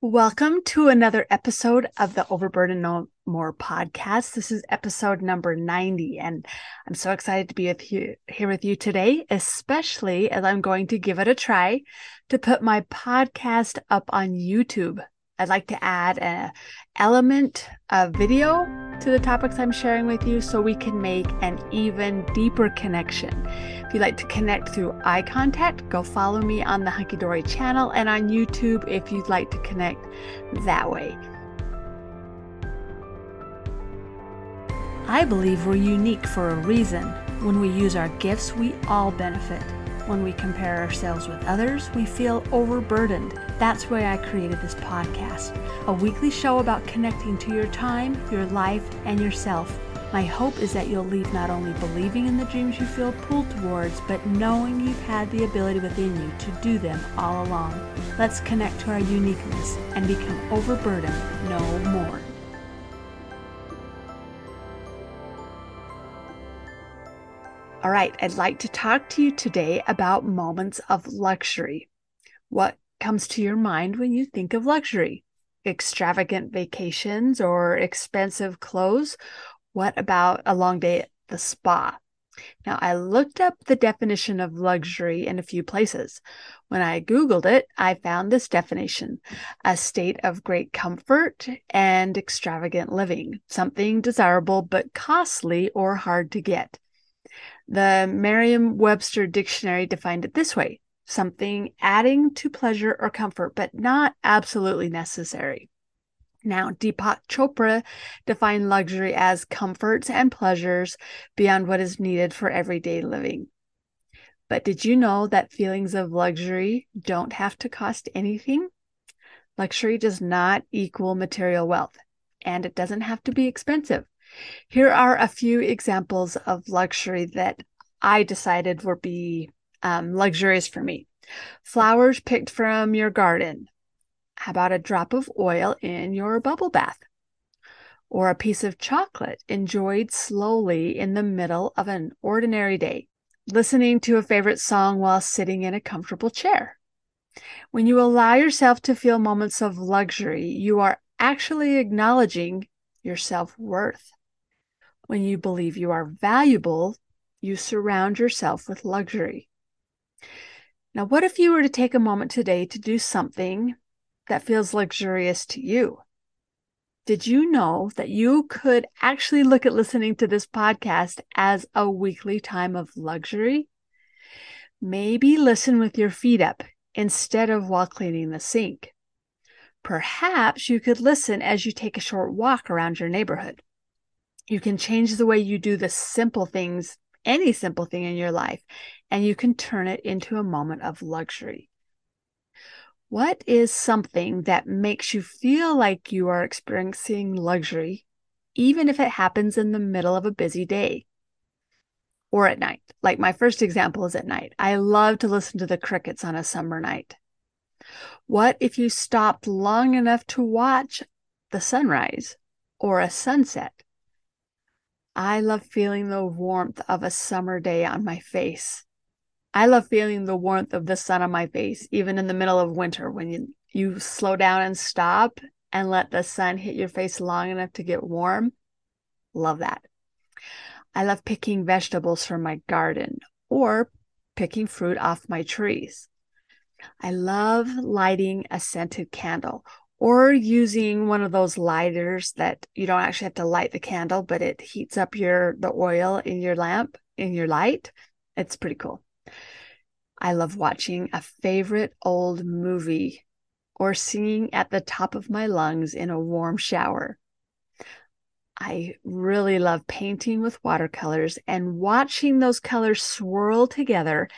Welcome to another episode of the Overburden No More podcast. This is episode number 90, and I'm so excited to be with you, here with you today, especially as I'm going to give it a try to put my podcast up on YouTube. I'd like to add an element of video to the topics I'm sharing with you so we can make an even deeper connection. If you'd like to connect through eye contact, go follow me on the Hunkeedori channel and on YouTube if you'd like to connect that way. I believe we're unique for a reason. When we use our gifts, we all benefit. When we compare ourselves with others, we feel overburdened. That's why I created this podcast a weekly show about connecting to your time, your life, and yourself. My hope is that you'll leave not only believing in the dreams you feel pulled towards, but knowing you've had the ability within you to do them all along. Let's connect to our uniqueness and become overburdened no more. All right, I'd like to talk to you today about moments of luxury. What comes to your mind when you think of luxury? Extravagant vacations or expensive clothes? What about a long day at the spa? Now, I looked up the definition of luxury in a few places. When I Googled it, I found this definition a state of great comfort and extravagant living, something desirable but costly or hard to get. The Merriam Webster Dictionary defined it this way something adding to pleasure or comfort, but not absolutely necessary. Now, Deepak Chopra defined luxury as comforts and pleasures beyond what is needed for everyday living. But did you know that feelings of luxury don't have to cost anything? Luxury does not equal material wealth, and it doesn't have to be expensive. Here are a few examples of luxury that I decided would be um, luxurious for me. Flowers picked from your garden. How about a drop of oil in your bubble bath? Or a piece of chocolate enjoyed slowly in the middle of an ordinary day. Listening to a favorite song while sitting in a comfortable chair. When you allow yourself to feel moments of luxury, you are actually acknowledging your self worth. When you believe you are valuable, you surround yourself with luxury. Now, what if you were to take a moment today to do something that feels luxurious to you? Did you know that you could actually look at listening to this podcast as a weekly time of luxury? Maybe listen with your feet up instead of while cleaning the sink. Perhaps you could listen as you take a short walk around your neighborhood. You can change the way you do the simple things, any simple thing in your life, and you can turn it into a moment of luxury. What is something that makes you feel like you are experiencing luxury, even if it happens in the middle of a busy day or at night? Like my first example is at night. I love to listen to the crickets on a summer night. What if you stopped long enough to watch the sunrise or a sunset? I love feeling the warmth of a summer day on my face. I love feeling the warmth of the sun on my face, even in the middle of winter when you, you slow down and stop and let the sun hit your face long enough to get warm. Love that. I love picking vegetables from my garden or picking fruit off my trees. I love lighting a scented candle or using one of those lighters that you don't actually have to light the candle, but it heats up your the oil in your lamp in your light. It's pretty cool. I love watching a favorite old movie or singing at the top of my lungs in a warm shower. I really love painting with watercolors and watching those colors swirl together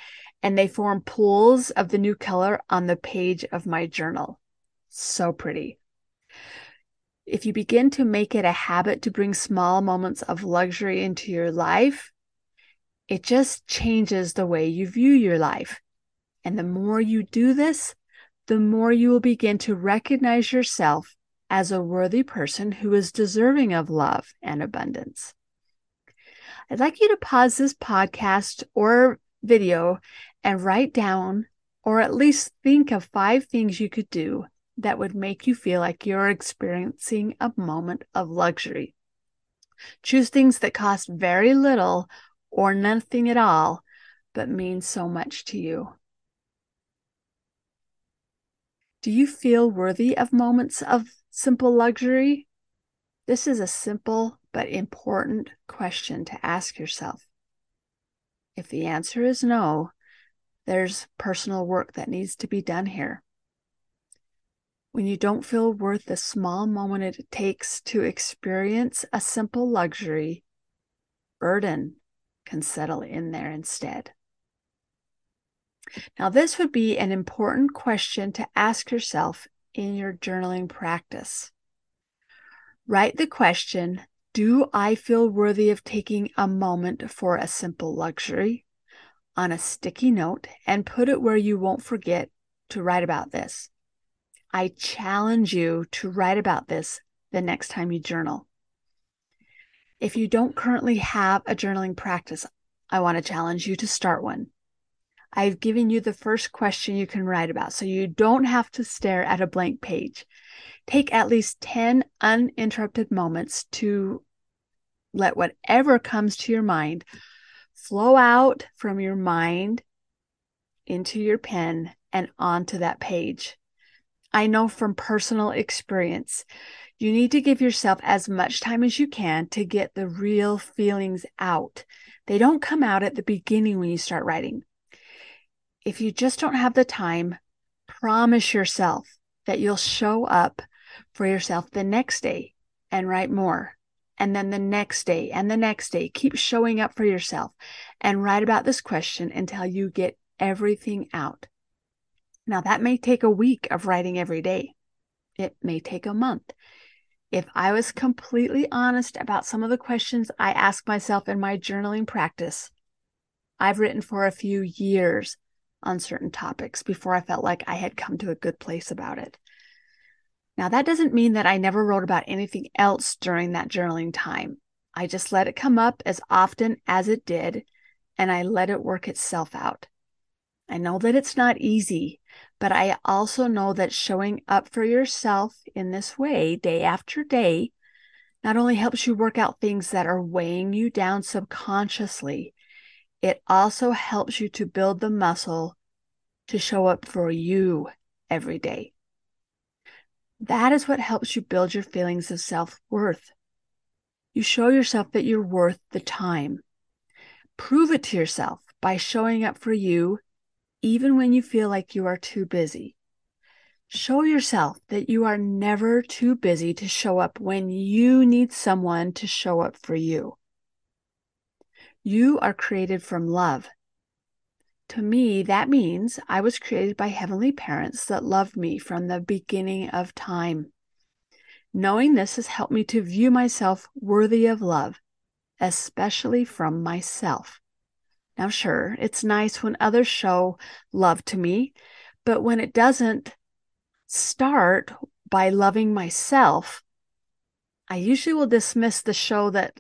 and they form pools of the new color on the page of my journal. So pretty. If you begin to make it a habit to bring small moments of luxury into your life, it just changes the way you view your life. And the more you do this, the more you will begin to recognize yourself as a worthy person who is deserving of love and abundance. I'd like you to pause this podcast or video and write down or at least think of five things you could do that would make you feel like you're experiencing a moment of luxury. Choose things that cost very little or nothing at all, but mean so much to you. Do you feel worthy of moments of simple luxury? This is a simple but important question to ask yourself. If the answer is no, there's personal work that needs to be done here. When you don't feel worth the small moment it takes to experience a simple luxury, burden can settle in there instead. Now, this would be an important question to ask yourself in your journaling practice. Write the question Do I feel worthy of taking a moment for a simple luxury? on a sticky note and put it where you won't forget to write about this. I challenge you to write about this the next time you journal. If you don't currently have a journaling practice, I want to challenge you to start one. I've given you the first question you can write about, so you don't have to stare at a blank page. Take at least 10 uninterrupted moments to let whatever comes to your mind flow out from your mind into your pen and onto that page. I know from personal experience, you need to give yourself as much time as you can to get the real feelings out. They don't come out at the beginning when you start writing. If you just don't have the time, promise yourself that you'll show up for yourself the next day and write more. And then the next day and the next day, keep showing up for yourself and write about this question until you get everything out. Now, that may take a week of writing every day. It may take a month. If I was completely honest about some of the questions I ask myself in my journaling practice, I've written for a few years on certain topics before I felt like I had come to a good place about it. Now, that doesn't mean that I never wrote about anything else during that journaling time. I just let it come up as often as it did, and I let it work itself out. I know that it's not easy, but I also know that showing up for yourself in this way, day after day, not only helps you work out things that are weighing you down subconsciously, it also helps you to build the muscle to show up for you every day. That is what helps you build your feelings of self worth. You show yourself that you're worth the time. Prove it to yourself by showing up for you even when you feel like you are too busy. Show yourself that you are never too busy to show up when you need someone to show up for you. You are created from love. To me, that means I was created by heavenly parents that loved me from the beginning of time. Knowing this has helped me to view myself worthy of love, especially from myself. Now, sure, it's nice when others show love to me, but when it doesn't start by loving myself, I usually will dismiss the show that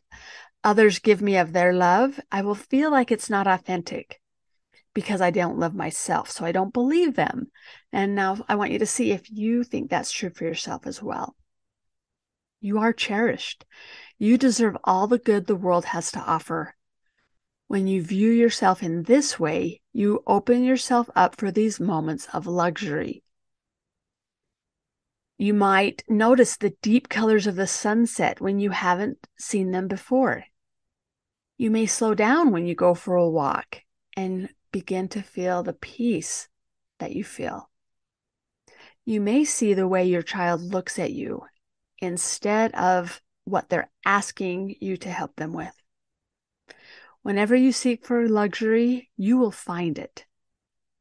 others give me of their love. I will feel like it's not authentic because I don't love myself. So I don't believe them. And now I want you to see if you think that's true for yourself as well. You are cherished. You deserve all the good the world has to offer. When you view yourself in this way, you open yourself up for these moments of luxury. You might notice the deep colors of the sunset when you haven't seen them before. You may slow down when you go for a walk and begin to feel the peace that you feel. You may see the way your child looks at you instead of what they're asking you to help them with. Whenever you seek for luxury, you will find it.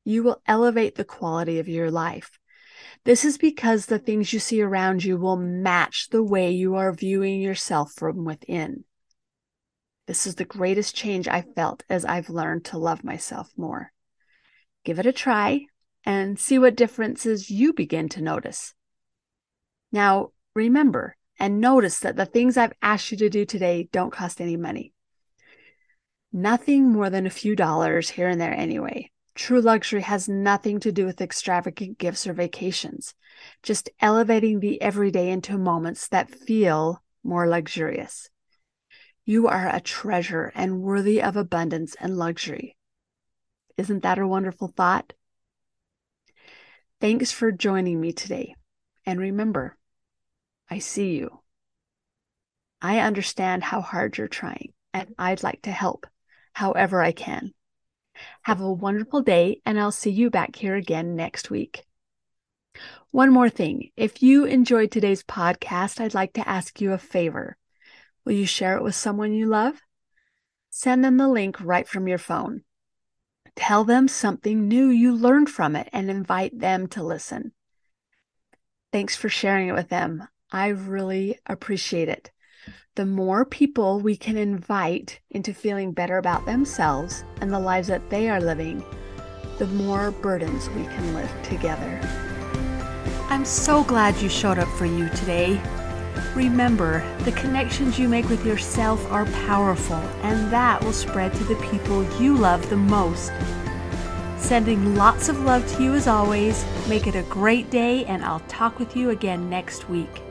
You will elevate the quality of your life. This is because the things you see around you will match the way you are viewing yourself from within. This is the greatest change I've felt as I've learned to love myself more. Give it a try and see what differences you begin to notice. Now, remember and notice that the things I've asked you to do today don't cost any money. Nothing more than a few dollars here and there anyway. True luxury has nothing to do with extravagant gifts or vacations, just elevating the everyday into moments that feel more luxurious. You are a treasure and worthy of abundance and luxury. Isn't that a wonderful thought? Thanks for joining me today. And remember, I see you. I understand how hard you're trying, and I'd like to help however I can. Have a wonderful day, and I'll see you back here again next week. One more thing. If you enjoyed today's podcast, I'd like to ask you a favor. Will you share it with someone you love? Send them the link right from your phone. Tell them something new you learned from it and invite them to listen. Thanks for sharing it with them. I really appreciate it. The more people we can invite into feeling better about themselves and the lives that they are living, the more burdens we can lift together. I'm so glad you showed up for you today. Remember, the connections you make with yourself are powerful, and that will spread to the people you love the most. Sending lots of love to you as always. Make it a great day, and I'll talk with you again next week.